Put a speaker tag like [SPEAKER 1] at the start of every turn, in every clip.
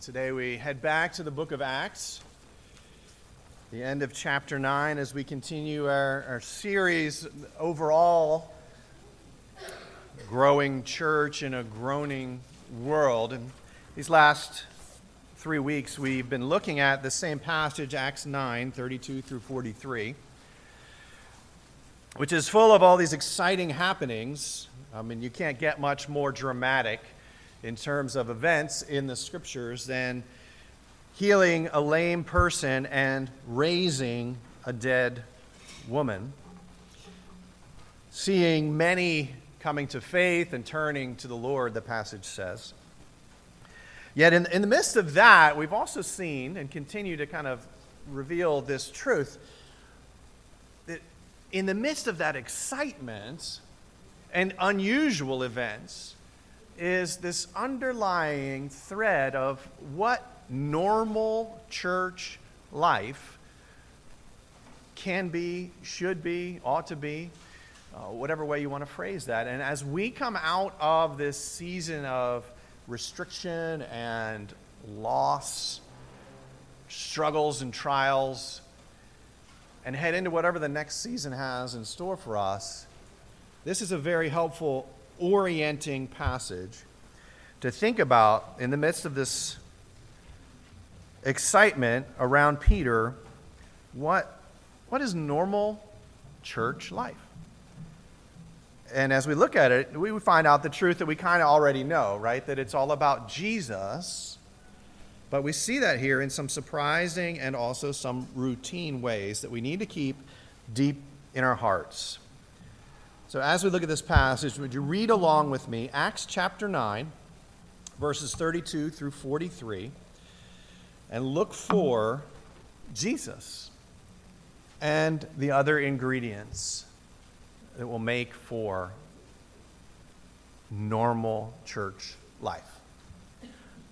[SPEAKER 1] Today we head back to the book of Acts, the end of chapter 9, as we continue our, our series overall growing church in a groaning world. And these last three weeks, we've been looking at the same passage, Acts 9 32 through 43, which is full of all these exciting happenings. I mean, you can't get much more dramatic in terms of events in the scriptures than healing a lame person and raising a dead woman. Seeing many coming to faith and turning to the Lord, the passage says. Yet, in, in the midst of that, we've also seen and continue to kind of reveal this truth that in the midst of that excitement and unusual events, is this underlying thread of what normal church life can be, should be, ought to be, uh, whatever way you want to phrase that. And as we come out of this season of restriction and loss, struggles and trials, and head into whatever the next season has in store for us, this is a very helpful orienting passage to think about in the midst of this excitement around Peter what, what is normal church life? And as we look at it, we find out the truth that we kind of already know, right? That it's all about Jesus. But we see that here in some surprising and also some routine ways that we need to keep deep in our hearts. So, as we look at this passage, would you read along with me Acts chapter 9, verses 32 through 43, and look for Jesus and the other ingredients that will make for normal church life.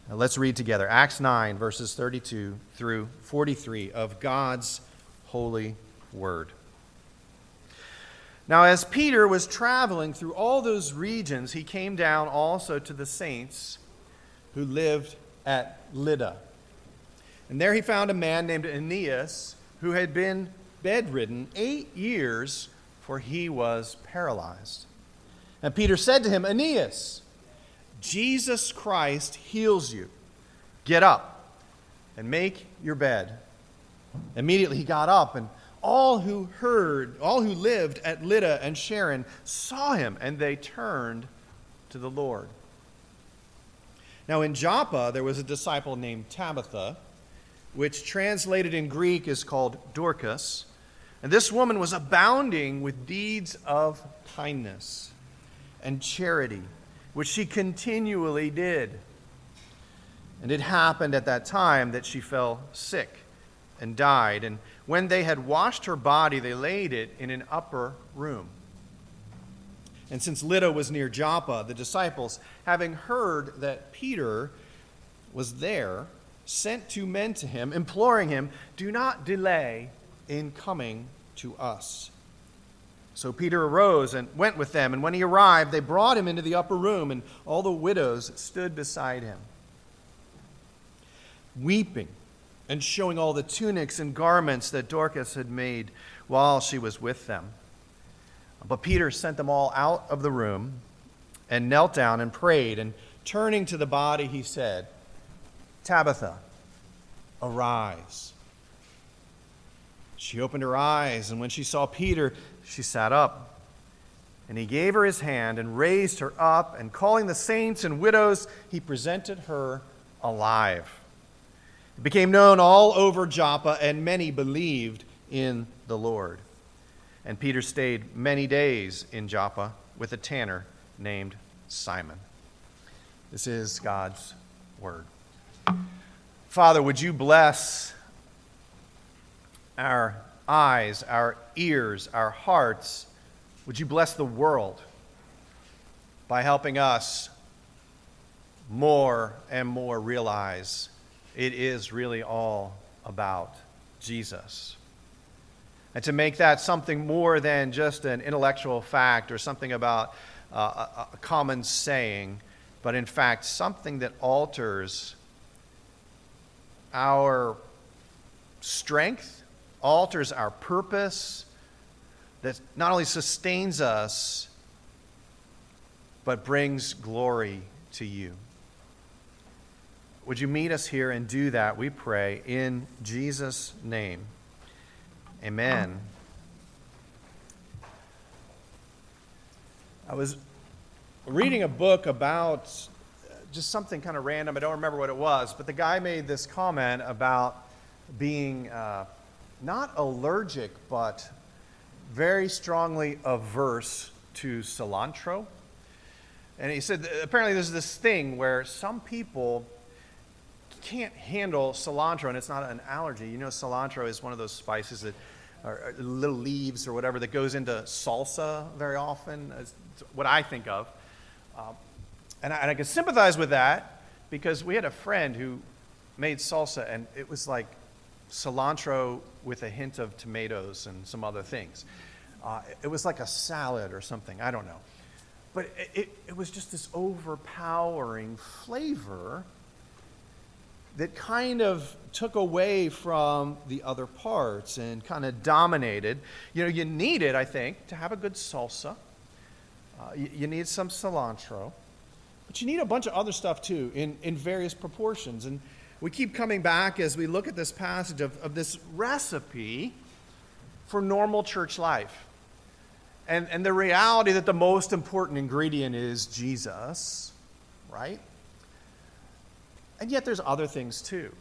[SPEAKER 1] Now let's read together Acts 9, verses 32 through 43 of God's holy word. Now, as Peter was traveling through all those regions, he came down also to the saints who lived at Lydda. And there he found a man named Aeneas who had been bedridden eight years, for he was paralyzed. And Peter said to him, Aeneas, Jesus Christ heals you. Get up and make your bed. Immediately he got up and all who heard, all who lived at Lydda and Sharon saw him, and they turned to the Lord. Now, in Joppa, there was a disciple named Tabitha, which translated in Greek is called Dorcas. And this woman was abounding with deeds of kindness and charity, which she continually did. And it happened at that time that she fell sick and died. And when they had washed her body, they laid it in an upper room. And since Lydda was near Joppa, the disciples, having heard that Peter was there, sent two men to him, imploring him, Do not delay in coming to us. So Peter arose and went with them, and when he arrived, they brought him into the upper room, and all the widows stood beside him, weeping and showing all the tunics and garments that Dorcas had made while she was with them. But Peter sent them all out of the room and knelt down and prayed. And turning to the body, he said, Tabitha, arise. She opened her eyes, and when she saw Peter, she sat up. And he gave her his hand and raised her up, and calling the saints and widows, he presented her alive. It became known all over Joppa, and many believed in the Lord. And Peter stayed many days in Joppa with a tanner named Simon. This is God's word. Father, would you bless our eyes, our ears, our hearts? Would you bless the world by helping us more and more realize it is really all about Jesus. And to make that something more than just an intellectual fact or something about uh, a, a common saying, but in fact something that alters our strength, alters our purpose, that not only sustains us, but brings glory to you. Would you meet us here and do that, we pray, in Jesus' name? Amen. I was reading a book about just something kind of random. I don't remember what it was, but the guy made this comment about being uh, not allergic, but very strongly averse to cilantro. And he said apparently there's this thing where some people can't handle cilantro, and it's not an allergy. You know, cilantro is one of those spices that are little leaves or whatever that goes into salsa very often, is what I think of. Um, and, I, and I can sympathize with that because we had a friend who made salsa, and it was like cilantro with a hint of tomatoes and some other things. Uh, it was like a salad or something, I don't know. But it, it, it was just this overpowering flavor that kind of took away from the other parts and kind of dominated. You know, you need it, I think, to have a good salsa. Uh, you, you, need some cilantro. But you need a bunch of other stuff too in, in various proportions. And we keep coming back as we look at this passage of, of this recipe for normal church life. And, and the reality that the most important ingredient is Jesus, right? And yet there's other things too.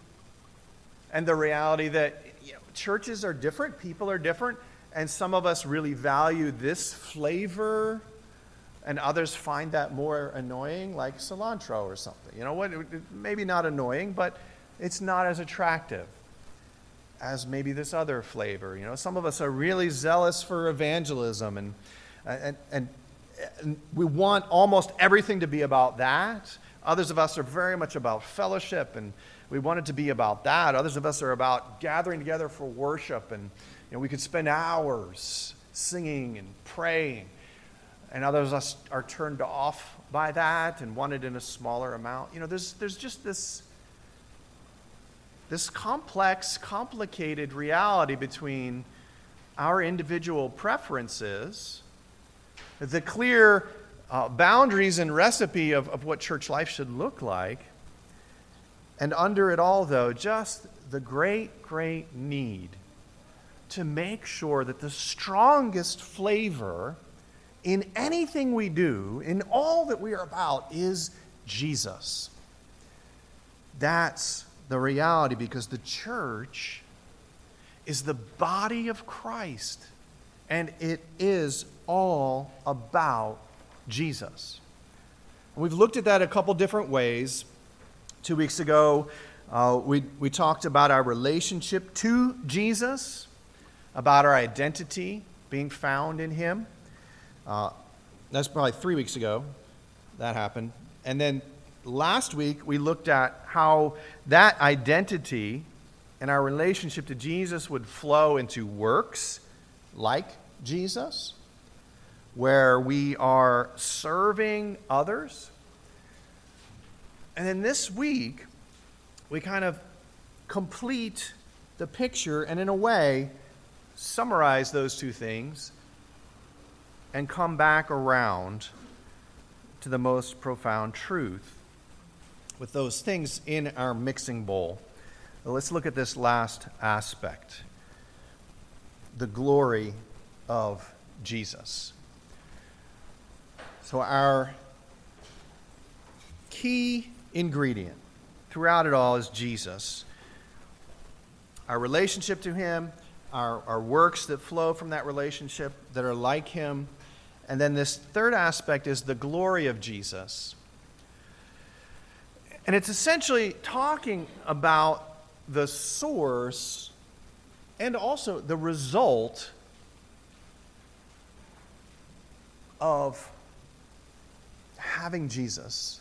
[SPEAKER 1] And the reality that you know, churches are different, people are different, and some of us really value this flavor and others find that more annoying, like cilantro or something. You know what? Maybe not annoying, but it's not as attractive as maybe this other flavor. You know, some of us are really zealous for evangelism, and, and, and, and we want almost everything to be about that. Others of us are very much about fellowship, and we want it to be about that. Others of us are about gathering together for worship, and you know, we could spend hours singing and praying and others of us are turned off by that and want it in a smaller amount. You know, there's, there's just this, this complex, complicated reality between our individual preferences, the clear uh, boundaries and recipe of, of what church life should look like, and under it all, though, just the great, great need to make sure that the strongest flavor in anything we do, in all that we are about, is Jesus. That's the reality because the church is the body of Christ, and it is all about Jesus. We've looked at that a couple different ways. Two weeks ago, uh, we, we talked about our relationship to Jesus, about our identity being found in Him. Uh, that's probably three weeks ago that happened. And then last week, we looked at how that identity and our relationship to Jesus would flow into works like Jesus, where we are serving others. And then this week, we kind of complete the picture and, in a way, summarize those two things and come back around to the most profound truth with those things in our mixing bowl. Let's look at this last aspect the glory of Jesus. So, our key ingredient throughout it all is Jesus. Our relationship to Him, our, our works that flow from that relationship that are like Him, and then this third aspect is the glory of Jesus. And it's essentially talking about the source and also the result of having Jesus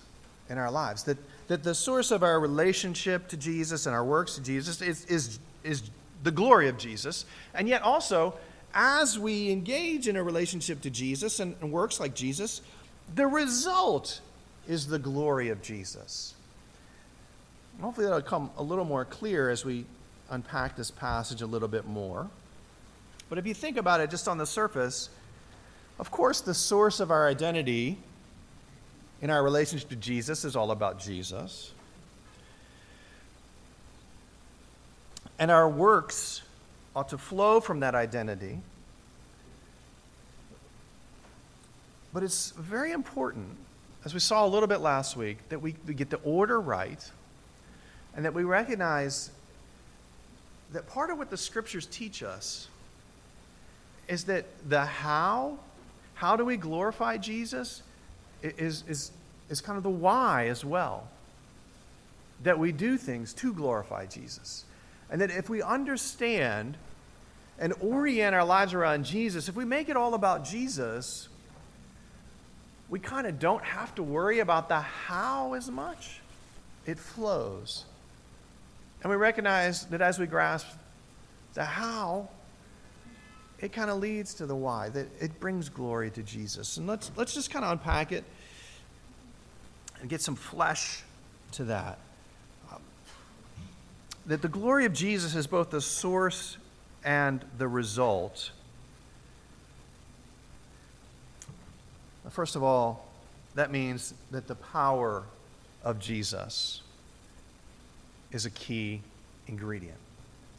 [SPEAKER 1] in our lives. That, that the source of our relationship to Jesus and our works to Jesus is, is, is the glory of Jesus, and yet also as we engage in a relationship to Jesus and, and works like Jesus, the result is the glory of Jesus. Hopefully, that'll come a little more clear as we unpack this passage a little bit more. But if you think about it just on the surface, of course, the source of our identity in our relationship to Jesus is all about Jesus. And our works ought to flow from that identity. But it's very important, as we saw a little bit last week, that we, we get the order right and that we recognize that part of what the scriptures teach us is that the how, how do we glorify Jesus, is, is, is kind of the why as well. That we do things to glorify Jesus. And that if we understand and orient our lives around Jesus, if we make it all about Jesus, we kind of don't have to worry about the how as much. It flows. And we recognize that as we grasp the how, it kind of leads to the why, that it brings glory to Jesus. And let's, let's just kind of unpack it and get some flesh to that. Um, that the glory of Jesus is both the source and the result. First of all, that means that the power of Jesus is a key ingredient.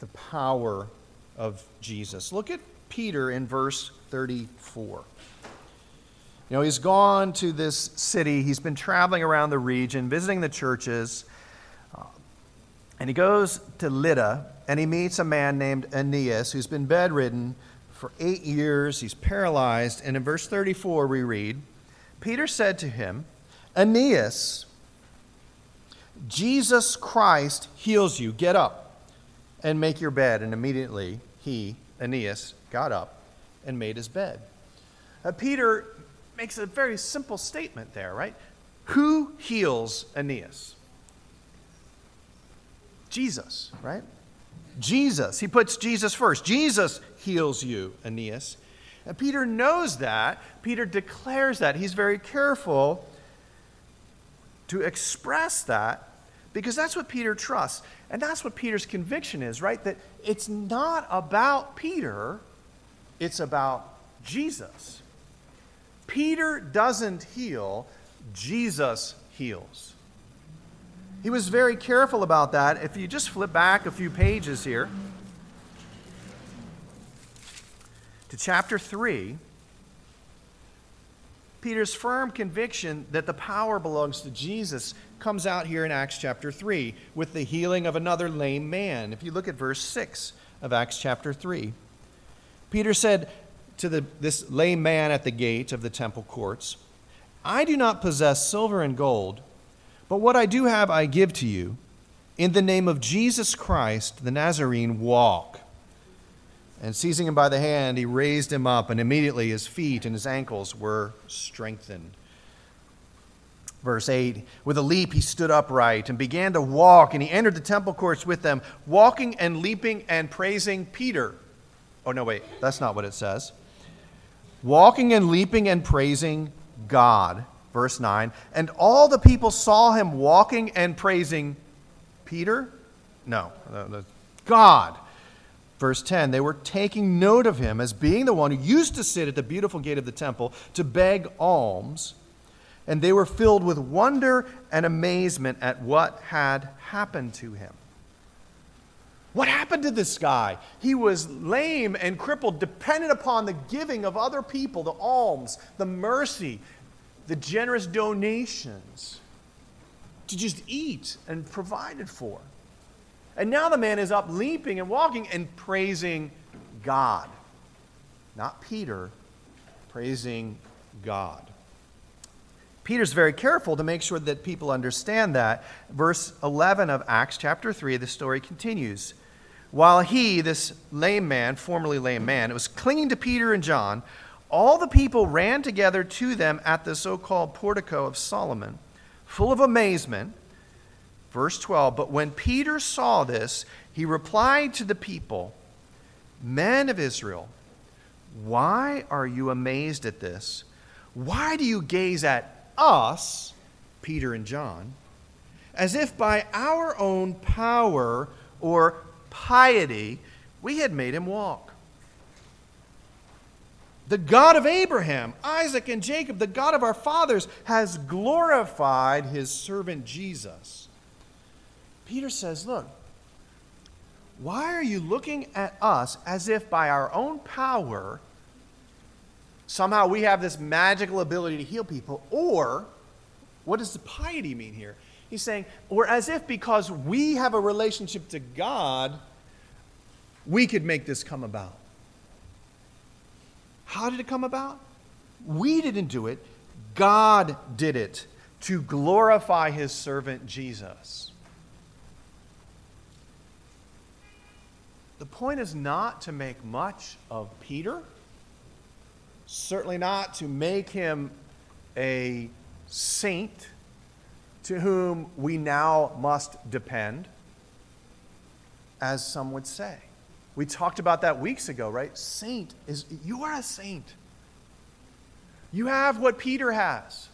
[SPEAKER 1] The power of Jesus. Look at Peter in verse 34. You know, he's gone to this city, he's been traveling around the region, visiting the churches, uh, and he goes to Lydda and he meets a man named Aeneas who's been bedridden for eight years. He's paralyzed. And in verse 34, we read Peter said to him, Aeneas, Jesus Christ heals you. Get up and make your bed. And immediately he, Aeneas, got up and made his bed. Uh, Peter makes a very simple statement there, right? Who heals Aeneas? Jesus, right? Jesus. He puts Jesus first. Jesus heals you, Aeneas. And Peter knows that. Peter declares that. He's very careful to express that because that's what Peter trusts. And that's what Peter's conviction is, right? That it's not about Peter, it's about Jesus. Peter doesn't heal, Jesus heals. He was very careful about that. If you just flip back a few pages here to chapter 3, Peter's firm conviction that the power belongs to Jesus comes out here in Acts chapter 3 with the healing of another lame man. If you look at verse 6 of Acts chapter 3, Peter said to the, this lame man at the gate of the temple courts, I do not possess silver and gold, but what I do have I give to you. In the name of Jesus Christ, the Nazarene, walk. And seizing him by the hand, he raised him up, and immediately his feet and his ankles were strengthened. Verse 8 With a leap, he stood upright and began to walk, and he entered the temple courts with them, walking and leaping and praising Peter. Oh, no, wait, that's not what it says. Walking and leaping and praising God. Verse 9. And all the people saw him walking and praising Peter? No, God Verse 10 They were taking note of him as being the one who used to sit at the beautiful gate of the temple to beg alms, and they were filled with wonder and amazement at what had happened to him. What happened to this guy? He was lame and crippled, dependent upon the giving of other people, the alms, the mercy, the generous donations to just eat and provided for. And now the man is up leaping and walking and praising God. Not Peter, praising God. Peter's very careful to make sure that people understand that. Verse 11 of Acts chapter 3, the story continues. While he, this lame man, formerly lame man, it was clinging to Peter and John, all the people ran together to them at the so called portico of Solomon, full of amazement Verse 12 But when Peter saw this, he replied to the people, Men of Israel, why are you amazed at this? Why do you gaze at us, Peter and John, as if by our own power or piety we had made him walk. The God of Abraham, Isaac, and Jacob, the God of our fathers, has glorified his servant Jesus. Peter says, Look, why are you looking at us as if by our own power somehow we have this magical ability to heal people? Or, what does the piety mean here? He's saying, or as if because we have a relationship to God, we could make this come about. How did it come about? We didn't do it, God did it to glorify his servant Jesus. The point is not to make much of Peter, certainly not to make him a saint to whom we now must depend, as some would say. We talked about that weeks ago, right? Saint is, you are a saint. You have what Peter has.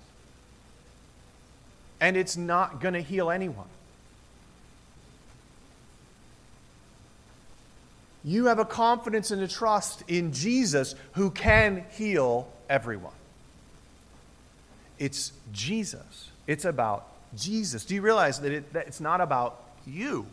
[SPEAKER 1] And it's not going to heal anyone. You have a confidence and a trust in Jesus who can heal everyone. It's Jesus. It's about Jesus. Do you realize that, it, that it's not about you?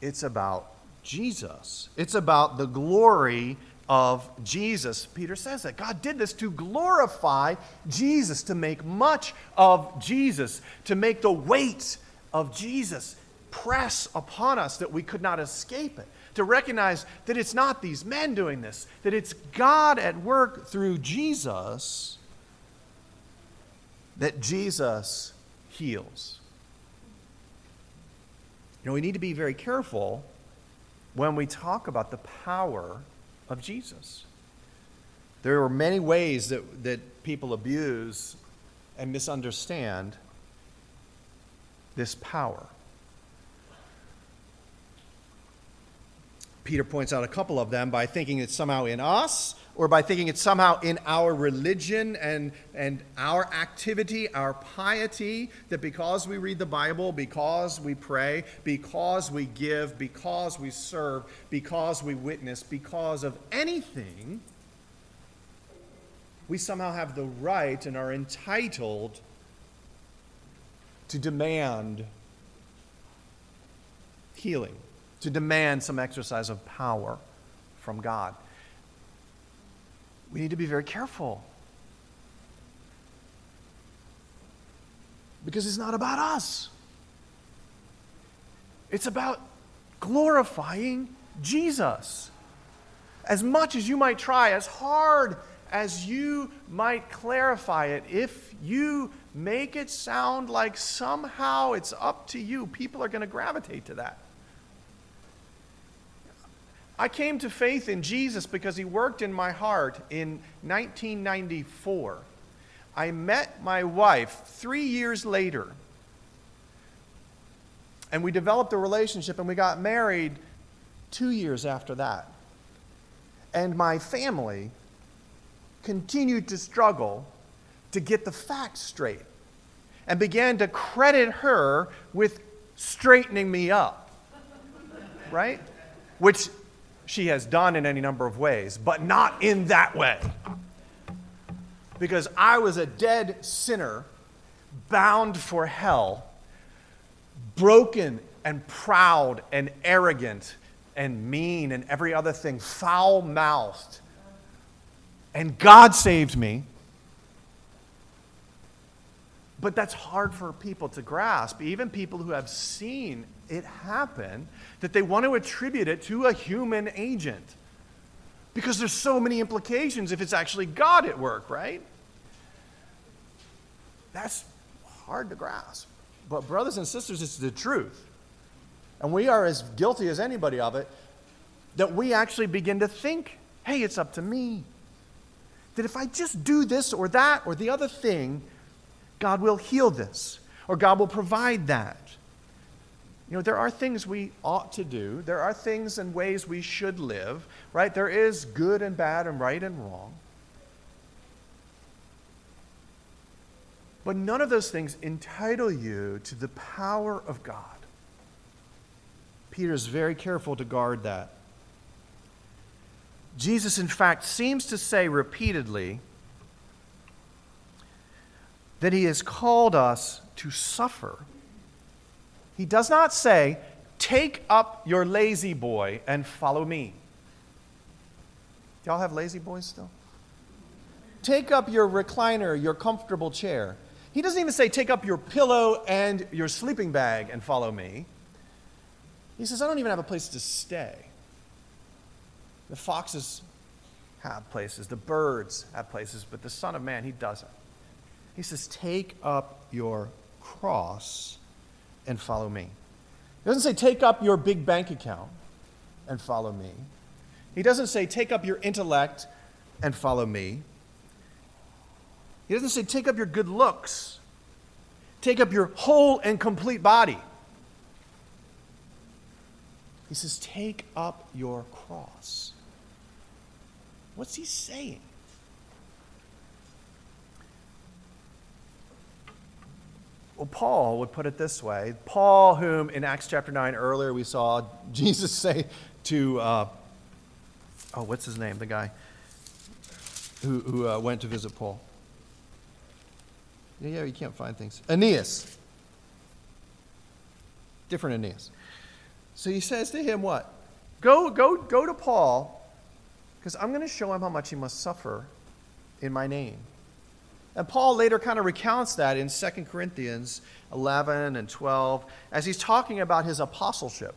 [SPEAKER 1] It's about Jesus. It's about the glory of Jesus. Peter says that God did this to glorify Jesus, to make much of Jesus, to make the weight of Jesus press upon us that we could not escape it. To recognize that it's not these men doing this, that it's God at work through Jesus, that Jesus heals. You know, we need to be very careful when we talk about the power of Jesus. There are many ways that, that people abuse and misunderstand this power. Peter points out a couple of them by thinking it's somehow in us or by thinking it's somehow in our religion and, and our activity, our piety, that because we read the Bible, because we pray, because we give, because we serve, because we witness, because of anything, we somehow have the right and are entitled to demand healing, to demand some exercise of power from God we need to be very careful. Because it's not about us, it's about glorifying Jesus. As much as you might try, as hard as you might clarify it, if you make it sound like somehow it's up to you, people are going to gravitate to that. I came to faith in Jesus because he worked in my heart in 1994. I met my wife three years later. And we developed a relationship and we got married two years after that. And my family continued to struggle to get the facts straight and began to credit her with straightening me up. Right? Which she has done in any number of ways, but not in that way. Because I was a dead sinner, bound for hell, broken and proud and arrogant and mean and every other thing, foul mouthed. And God saved me. But that's hard for people to grasp, even people who have seen it happen, that they want to attribute it to a human agent. Because there's so many implications if it's actually God at work, right? That's hard to grasp. But, brothers and sisters, it's the truth. And we are as guilty as anybody of it that we actually begin to think, hey, it's up to me. That if I just do this or that or the other thing, God will heal this, or God will provide that. You know, there are things we ought to do, there are things and ways we should live, right? There is good and bad and right and wrong. But none of those things entitle you to the power of God. Peter is very careful to guard that. Jesus, in fact, seems to say repeatedly that he has called us to suffer. He does not say, Take up your La-Z-Boy and follow me. Y'all have La-Z-Boys still? Take up your recliner, your comfortable chair. He doesn't even say, Take up your pillow and your sleeping bag and follow me. He says, I don't even have a place to stay. The foxes have places, the birds have places, but the Son of Man, he doesn't. He says, Take up your cross and follow me. He doesn't say, Take up your big bank account and follow me. He doesn't say, Take up your intellect and follow me. He doesn't say, take up your good looks, take up your whole and complete body. He says, take up your cross. What's he saying? Well, Paul would put it this way Paul, whom in Acts chapter 9 earlier we saw Jesus say to, uh, oh, what's his name? The guy who, who uh, went to visit Paul. Yeah, yeah, you can't find things. Aeneas. Different Aeneas. So he says to him, What? Go, go, go to Paul, because I'm going to show him how much he must suffer in my name. And Paul later kind of recounts that in 2 Corinthians 11 and 12 as he's talking about his apostleship,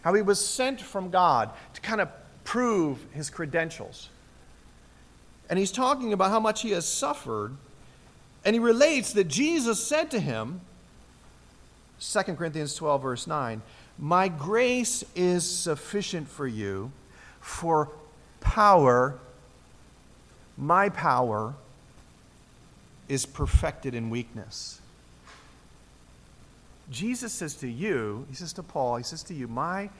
[SPEAKER 1] how he was sent from God to kind of prove his credentials. And he's talking about how much he has suffered and he relates that Jesus said to him, 2 Corinthians 12, verse 9, My grace is sufficient for you, for power, my power, is perfected in weakness. Jesus says to you, he says to Paul, he says to you, My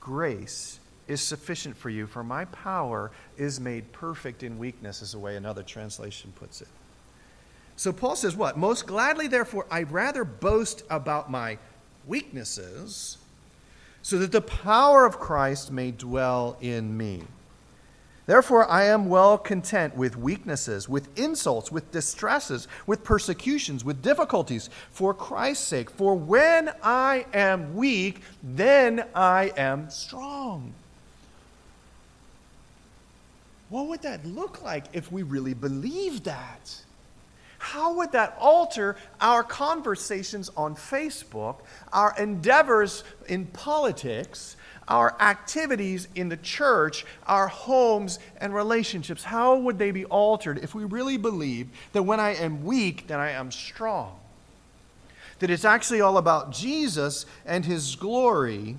[SPEAKER 1] grace is sufficient for you, for my power is made perfect in weakness, is the way another translation puts it. So Paul says, What? Most gladly, therefore, I'd rather boast about my weaknesses so that the power of Christ may dwell in me. Therefore, I am well content with weaknesses, with insults, with distresses, with persecutions, with difficulties, for Christ's sake. For when I am weak, then I am strong. What would that look like if we really believed that? How would that alter our conversations on Facebook, our endeavors in politics, our activities in the church, our homes and relationships? How would they be altered if we really believe that when I am weak, then I am strong? That it's actually all about Jesus and his glory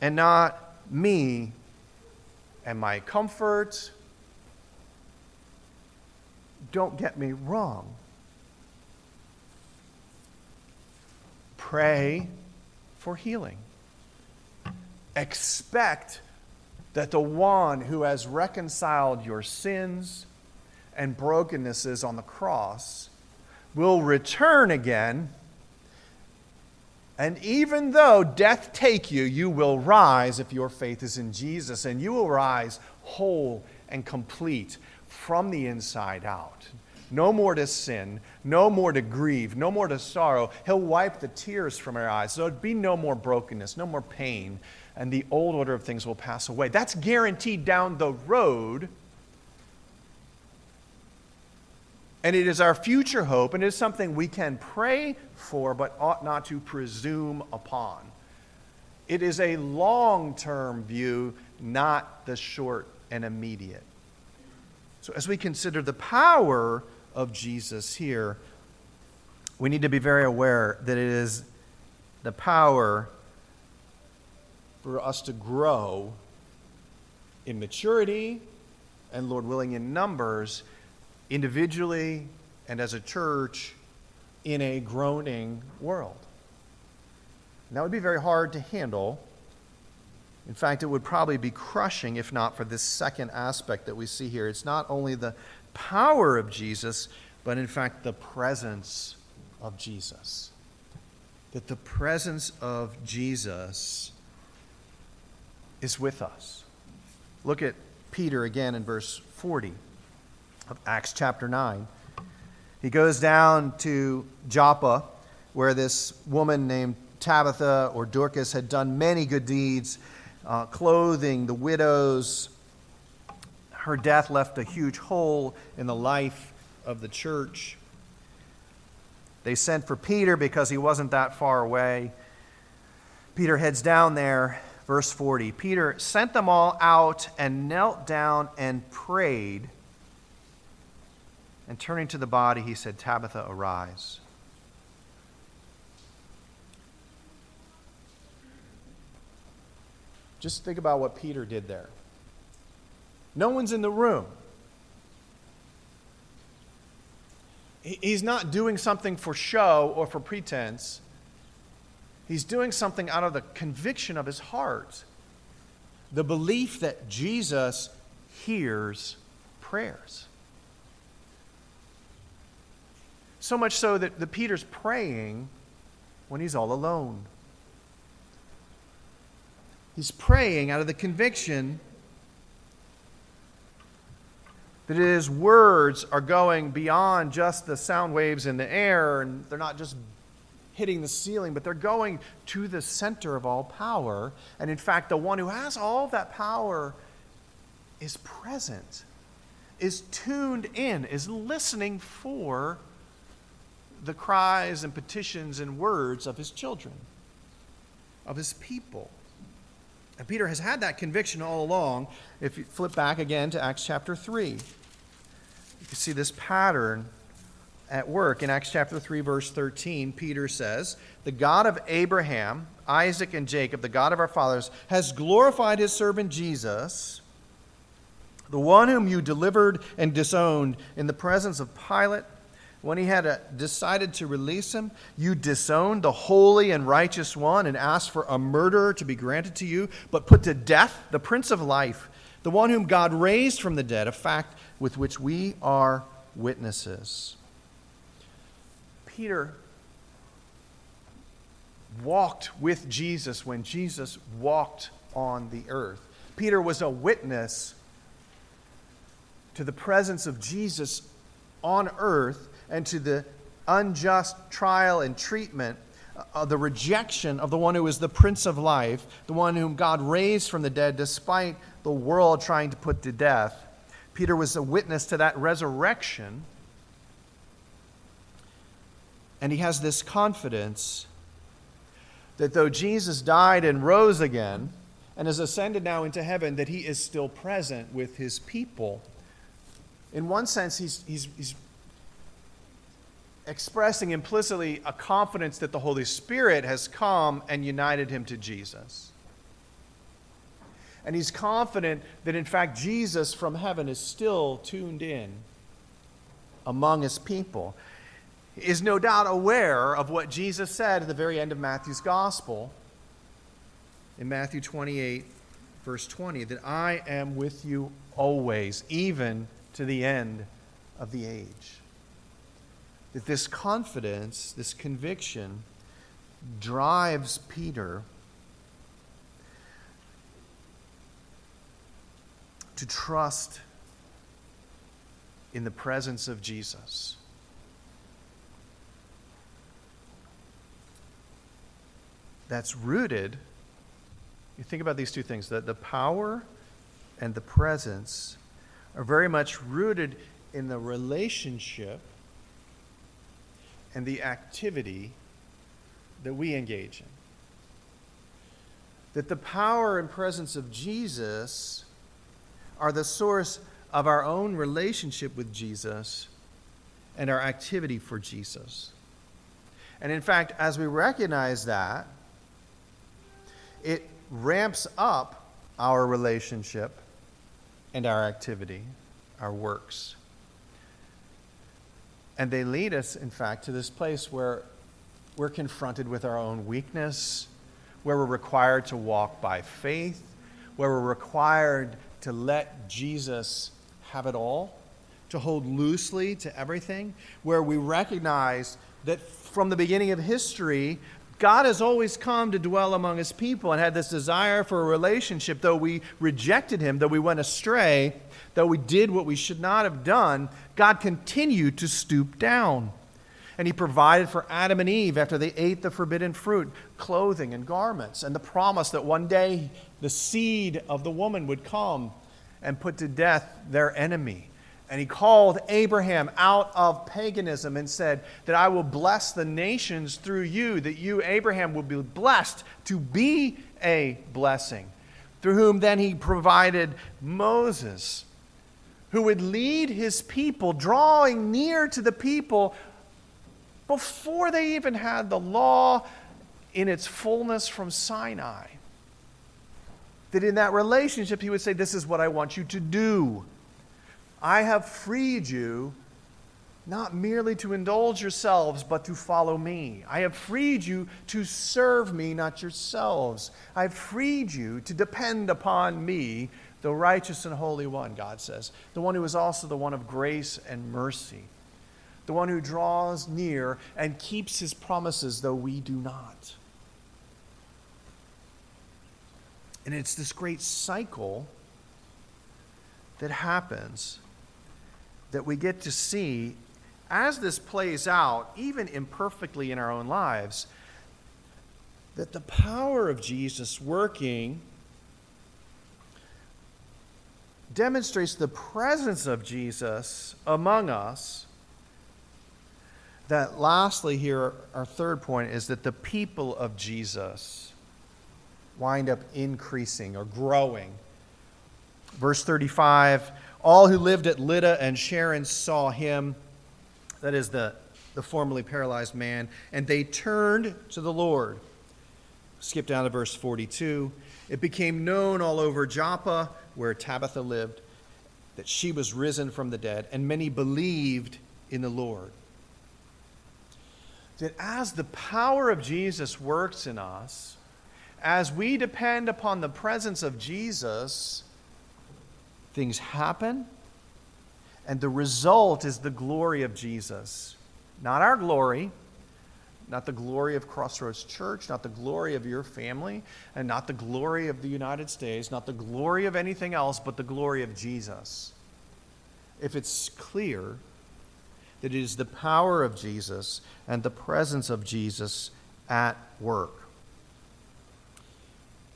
[SPEAKER 1] and not me and my comfort don't get me wrong. Pray for healing. Expect that the one who has reconciled your sins and brokennesses on the cross will return again. And even though death take you, you will rise if your faith is in Jesus, and you will rise whole and complete from the inside out. No more to sin, no more to grieve, no more to sorrow. He'll wipe the tears from our eyes. So There'll be no more brokenness, no more pain, and the old order of things will pass away. That's guaranteed down the road. And it is our future hope, and it is something we can pray for but ought not to presume upon. It is a long term view, not the short and immediate. So, as we consider the power of Jesus here, we need to be very aware that it is the power for us to grow in maturity and, Lord willing, in numbers, individually and as a church in a groaning world. And that would be very hard to handle in fact, it would probably be crushing if not for this second aspect that we see here. It's not only the power of Jesus, but in fact the presence of Jesus. That the presence of Jesus is with us. Look at Peter again in verse 40 of Acts chapter 9. He goes down to Joppa, where this woman named Tabitha or Dorcas had done many good deeds, uh, clothing the widows. Her death left a huge hole in the life of the church. They sent for Peter because he wasn't that far away. Peter heads down there, verse 40. Peter sent them all out and knelt down and prayed. And turning to the body, he said, Tabitha, arise. Just think about what Peter did there. No one's in the room. He's not doing something for show or for pretense. He's doing something out of the conviction of his heart, the belief that Jesus hears prayers. So much so that the Peter's praying when he's all alone. He's praying out of the conviction that his words are going beyond just the sound waves in the air, and they're not just hitting the ceiling, but they're going to the center of all power. And in fact, the one who has all that power is present, is tuned in, is listening for the cries and petitions and words of his children, of his people. And Peter has had that conviction all along. If you flip back again to Acts chapter 3, you can see this pattern at work. In Acts chapter 3, verse 13, Peter says, The God of Abraham, Isaac, and Jacob, the God of our fathers, has glorified his servant Jesus, the one whom you delivered and disowned in the presence of Pilate when he had uh, decided to release him, you disowned the holy and righteous one and asked for a murderer to be granted to you, but put to death the Prince of Life, the one whom God raised from the dead, a fact with which we are witnesses. Peter walked with Jesus when Jesus walked on the earth. Peter was a witness to the presence of Jesus on earth and to the unjust trial and treatment, uh, the rejection of the one who is the Prince of Life, the one whom God raised from the dead despite the world trying to put to death. Peter was a witness to that resurrection. And he has this confidence that though Jesus died and rose again and has ascended now into heaven, that he is still present with his people. In one sense, he's, he's, he's expressing implicitly a confidence that the Holy Spirit has come and united him to Jesus. And he's confident that, in fact, Jesus from heaven is still tuned in among his people. Is no doubt aware of what Jesus said at the very end of Matthew's gospel in Matthew 28, verse 20, that I am with you always, even to the end of the age that this confidence, this conviction, drives Peter to trust in the presence of Jesus. That's rooted, you think about these two things, that the power and the presence are very much rooted in the relationship and the activity that we engage in. That the power and presence of Jesus are the source of our own relationship with Jesus and our activity for Jesus. And in fact, as we recognize that, it ramps up our relationship and our activity, our works. And they lead us, in fact, to this place where we're confronted with our own weakness, where we're required to walk by faith, where we're required to let Jesus have it all, to hold loosely to everything, where we recognize that from the beginning of history, God has always come to dwell among his people and had this desire for a relationship, though we rejected him, though we went astray, though we did what we should not have done, God continued to stoop down. And he provided for Adam and Eve after they ate the forbidden fruit clothing and garments, and the promise that one day the seed of the woman would come and put to death their enemy. And he called Abraham out of paganism and said that I will bless the nations through you, that you, Abraham, will be blessed to be a blessing. Through whom then he provided Moses, who would lead his people, drawing near to the people before they even had the law in its fullness from Sinai. That in that relationship, he would say, This is what I want you to do. I have freed you not merely to indulge yourselves, but to follow me. I have freed you to serve me, not yourselves. I have freed you to depend upon me, the righteous and holy one, God says, the one who is also the one of grace and mercy the one who draws near and keeps his promises, though we do not. And it's this great cycle that happens that we get to see as this plays out, even imperfectly in our own lives, that the power of Jesus working demonstrates the presence of Jesus among us that lastly, here, our third point is that the people of Jesus wind up increasing or growing. Verse 35 All who lived at Lydda and Sharon saw him, that is the, the formerly paralyzed man, and they turned to the Lord. Skip down to verse 42. It became known all over Joppa, where Tabitha lived, that she was risen from the dead, and many believed in the Lord that as the power of Jesus works in us, as we depend upon the presence of Jesus, things happen, and the result is the glory of Jesus. Not our glory, not the glory of Crossroads Church, not the glory of your family, and not the glory of the United States, not the glory of anything else, but the glory of Jesus. If it's clear, that it is the power of Jesus and the presence of Jesus at work.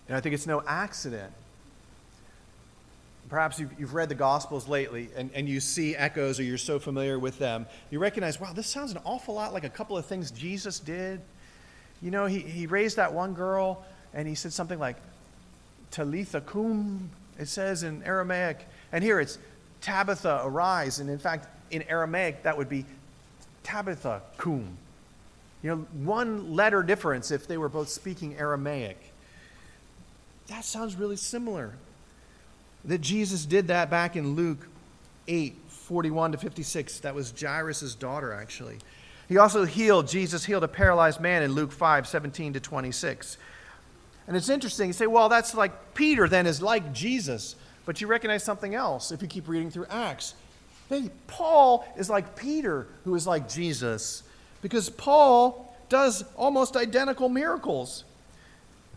[SPEAKER 1] And I think it's no accident. Perhaps you've, you've read the Gospels lately and, and you see echoes or you're so familiar with them. You recognize, wow, this sounds an awful lot like a couple of things Jesus did. You know, he, he raised that one girl and he said something like, Talitha cum, it says in Aramaic. And here it's Tabitha, arise. And in fact, in Aramaic, that would be Tabitha Kum. You know, one letter difference if they were both speaking Aramaic. That sounds really similar. That Jesus did that back in Luke 8 41 to 56. That was Jairus' daughter, actually. He also healed, Jesus healed a paralyzed man in Luke 5 17 to 26. And it's interesting. You say, well, that's like Peter then is like Jesus. But you recognize something else if you keep reading through Acts. Hey, Paul is like Peter, who is like Jesus, because Paul does almost identical miracles.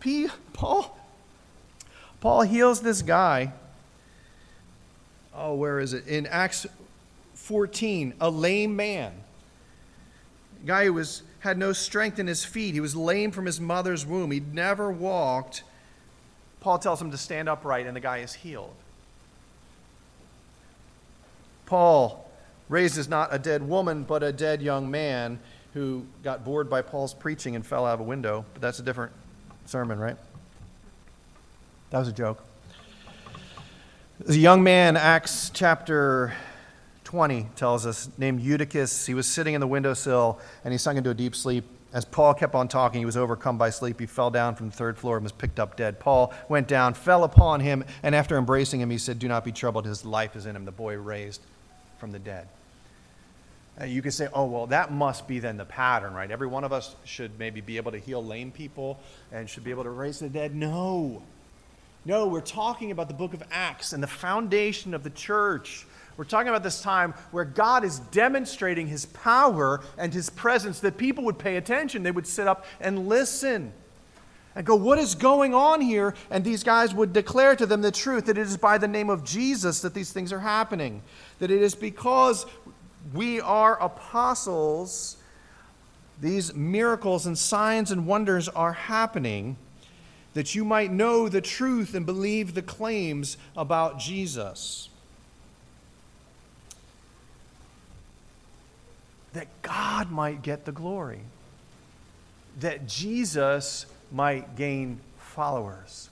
[SPEAKER 1] P, Paul, Paul heals this guy. Oh, where is it? In Acts 14, a lame man. A guy who was, had no strength in his feet. He was lame from his mother's womb. He'd never walked. Paul tells him to stand upright, and the guy is healed. Paul raises not a dead woman, but a dead young man who got bored by Paul's preaching and fell out of a window. But that's a different sermon, right? That was a joke. There's a young man, Acts chapter 20 tells us, named Eutychus. He was sitting in the windowsill and he sunk into a deep sleep. As Paul kept on talking, he was overcome by sleep. He fell down from the third floor and was picked up dead. Paul went down, fell upon him, and after embracing him, he said, Do not be troubled. His life is in him. The boy raised from the dead. Uh, you could say, oh, well, that must be then the pattern, right? Every one of us should maybe be able to heal lame people and should be able to raise the dead. No. No, we're talking about the book of Acts and the foundation of the church We're talking about this time where God is demonstrating his power and his presence that people would pay attention. They would sit up and listen and go, What is going on here? And these guys would declare to them the truth that it is by the name of Jesus that these things are happening, that it is because we are apostles, these miracles and signs and wonders are happening, that you might know the truth and believe the claims about Jesus. That God might get the glory, that Jesus might gain followers,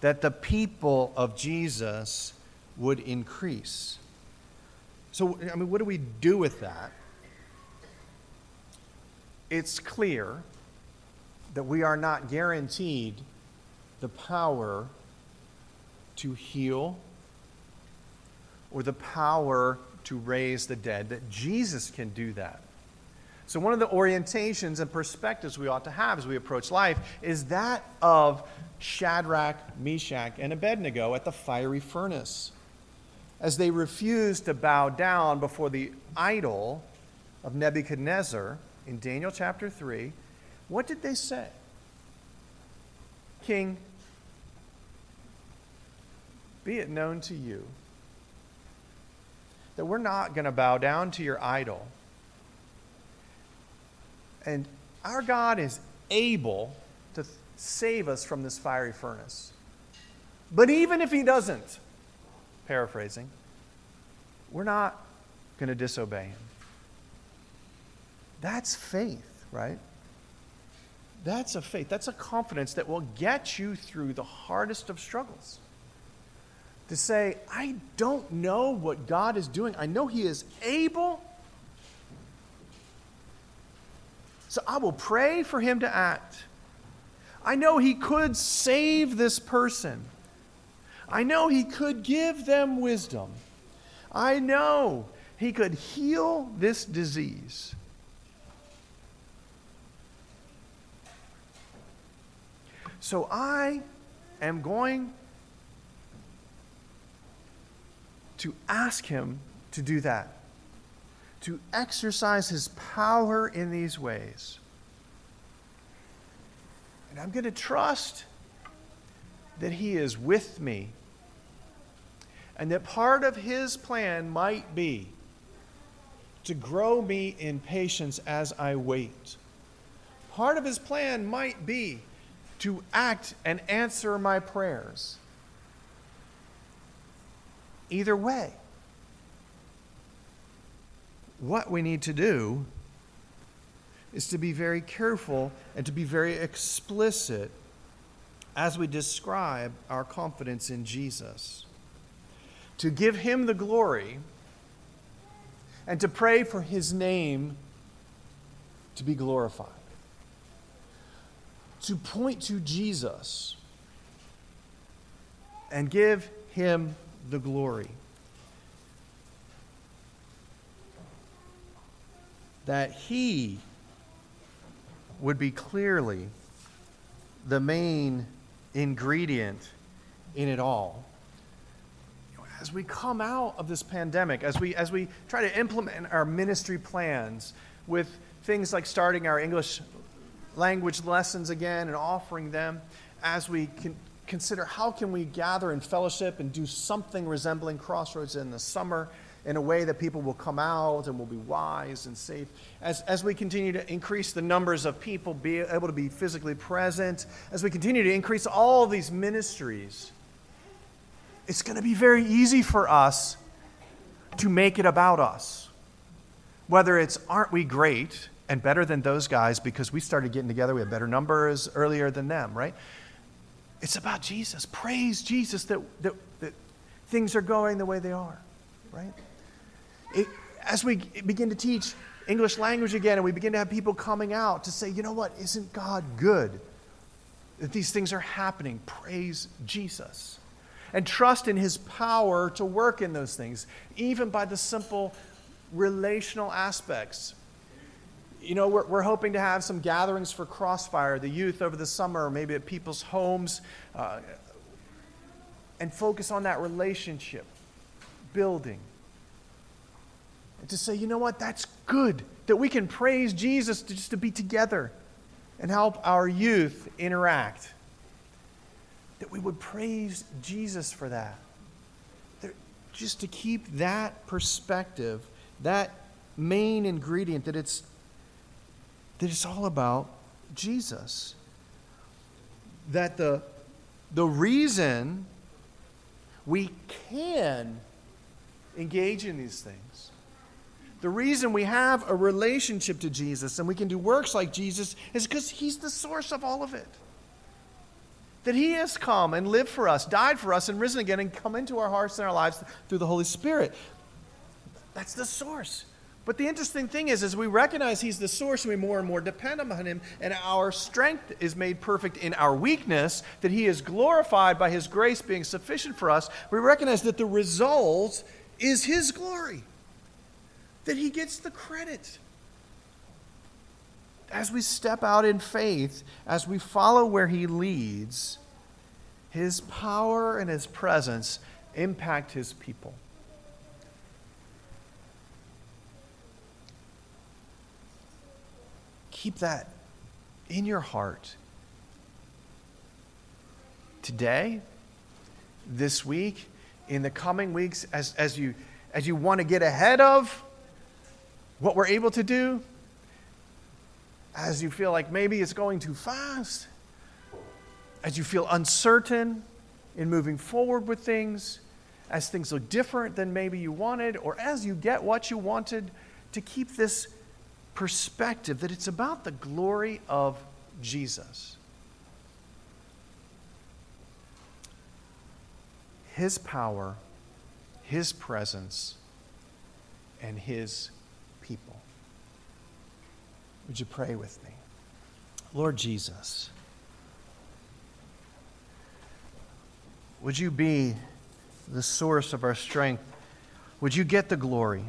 [SPEAKER 1] that the people of Jesus would increase. So, I mean, what do we do with that? It's clear that we are not guaranteed the power to heal or the power to raise the dead, that Jesus can do that. So, one of the orientations and perspectives we ought to have as we approach life is that of Shadrach, Meshach, and Abednego at the fiery furnace. As they refused to bow down before the idol of Nebuchadnezzar in Daniel chapter 3, what did they say? King, be it known to you that we're not going to bow down to your idol and our God is able to save us from this fiery furnace. But even if He doesn't, paraphrasing, we're not going to disobey Him. That's faith, right? That's a faith. That's a confidence that will get you through the hardest of struggles. To say, I don't know what God is doing. I know He is able So I will pray for him to act. I know he could save this person. I know he could give them wisdom. I know he could heal this disease. So I am going to ask him to do that to exercise his power in these ways. And I'm going to trust that he is with me and that part of his plan might be to grow me in patience as I wait. Part of his plan might be to act and answer my prayers. Either way, what we need to do is to be very careful and to be very explicit as we describe our confidence in Jesus. To give him the glory and to pray for his name to be glorified. To point to Jesus and give him the glory. that he would be clearly the main ingredient in it all. As we come out of this pandemic, as we, as we try to implement our ministry plans with things like starting our English language lessons again and offering them, as we consider how can we gather in fellowship and do something resembling Crossroads in the summer, in a way that people will come out and will be wise and safe. As, as we continue to increase the numbers of people be able to be physically present, as we continue to increase all these ministries, it's going to be very easy for us to make it about us. Whether it's, aren't we great and better than those guys because we started getting together, we had better numbers earlier than them, right? It's about Jesus. Praise Jesus that, that, that things are going the way they are, right? it, as we begin to teach English language again and we begin to have people coming out to say, you know what, isn't God good? That these things are happening. Praise Jesus. And trust in his power to work in those things, even by the simple relational aspects. You know, we're, we're hoping to have some gatherings for Crossfire, the youth over the summer, maybe at people's homes, uh, and focus on that relationship building And to say, you know what, that's good. That we can praise Jesus to just to be together and help our youth interact. That we would praise Jesus for that. just to keep that perspective, that main ingredient, that it's, that it's all about Jesus. That the, the reason we can engage in these things the reason we have a relationship to Jesus and we can do works like Jesus is because He's the source of all of it. That He has come and lived for us, died for us, and risen again and come into our hearts and our lives through the Holy Spirit. That's the source. But the interesting thing is, as we recognize He's the source and we more and more depend on Him, and our strength is made perfect in our weakness, that He is glorified by His grace being sufficient for us, we recognize that the result is His glory that he gets the credit. As we step out in faith, as we follow where he leads, his power and his presence impact his people. Keep that in your heart. Today, this week, in the coming weeks, as, as, you, as you want to get ahead of what we're able to do as you feel like maybe it's going too fast, as you feel uncertain in moving forward with things, as things look different than maybe you wanted, or as you get what you wanted, to keep this perspective that it's about the glory of Jesus. His power, His presence, and His people. Would you pray with me? Lord Jesus, would you be the source of our strength? Would you get the glory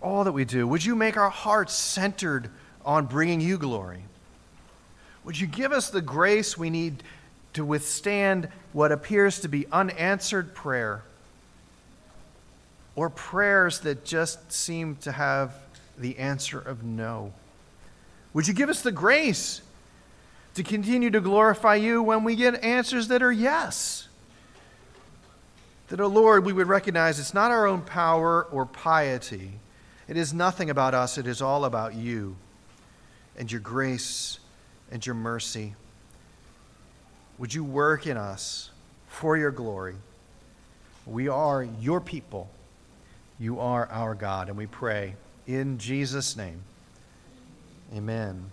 [SPEAKER 1] all that we do? Would you make our hearts centered on bringing you glory? Would you give us the grace we need to withstand what appears to be unanswered prayer? or prayers that just seem to have the answer of no. Would you give us the grace to continue to glorify you when we get answers that are yes? That, oh Lord, we would recognize it's not our own power or piety. It is nothing about us, it is all about you and your grace and your mercy. Would you work in us for your glory? We are your people. You are our God, and we pray in Jesus' name. Amen.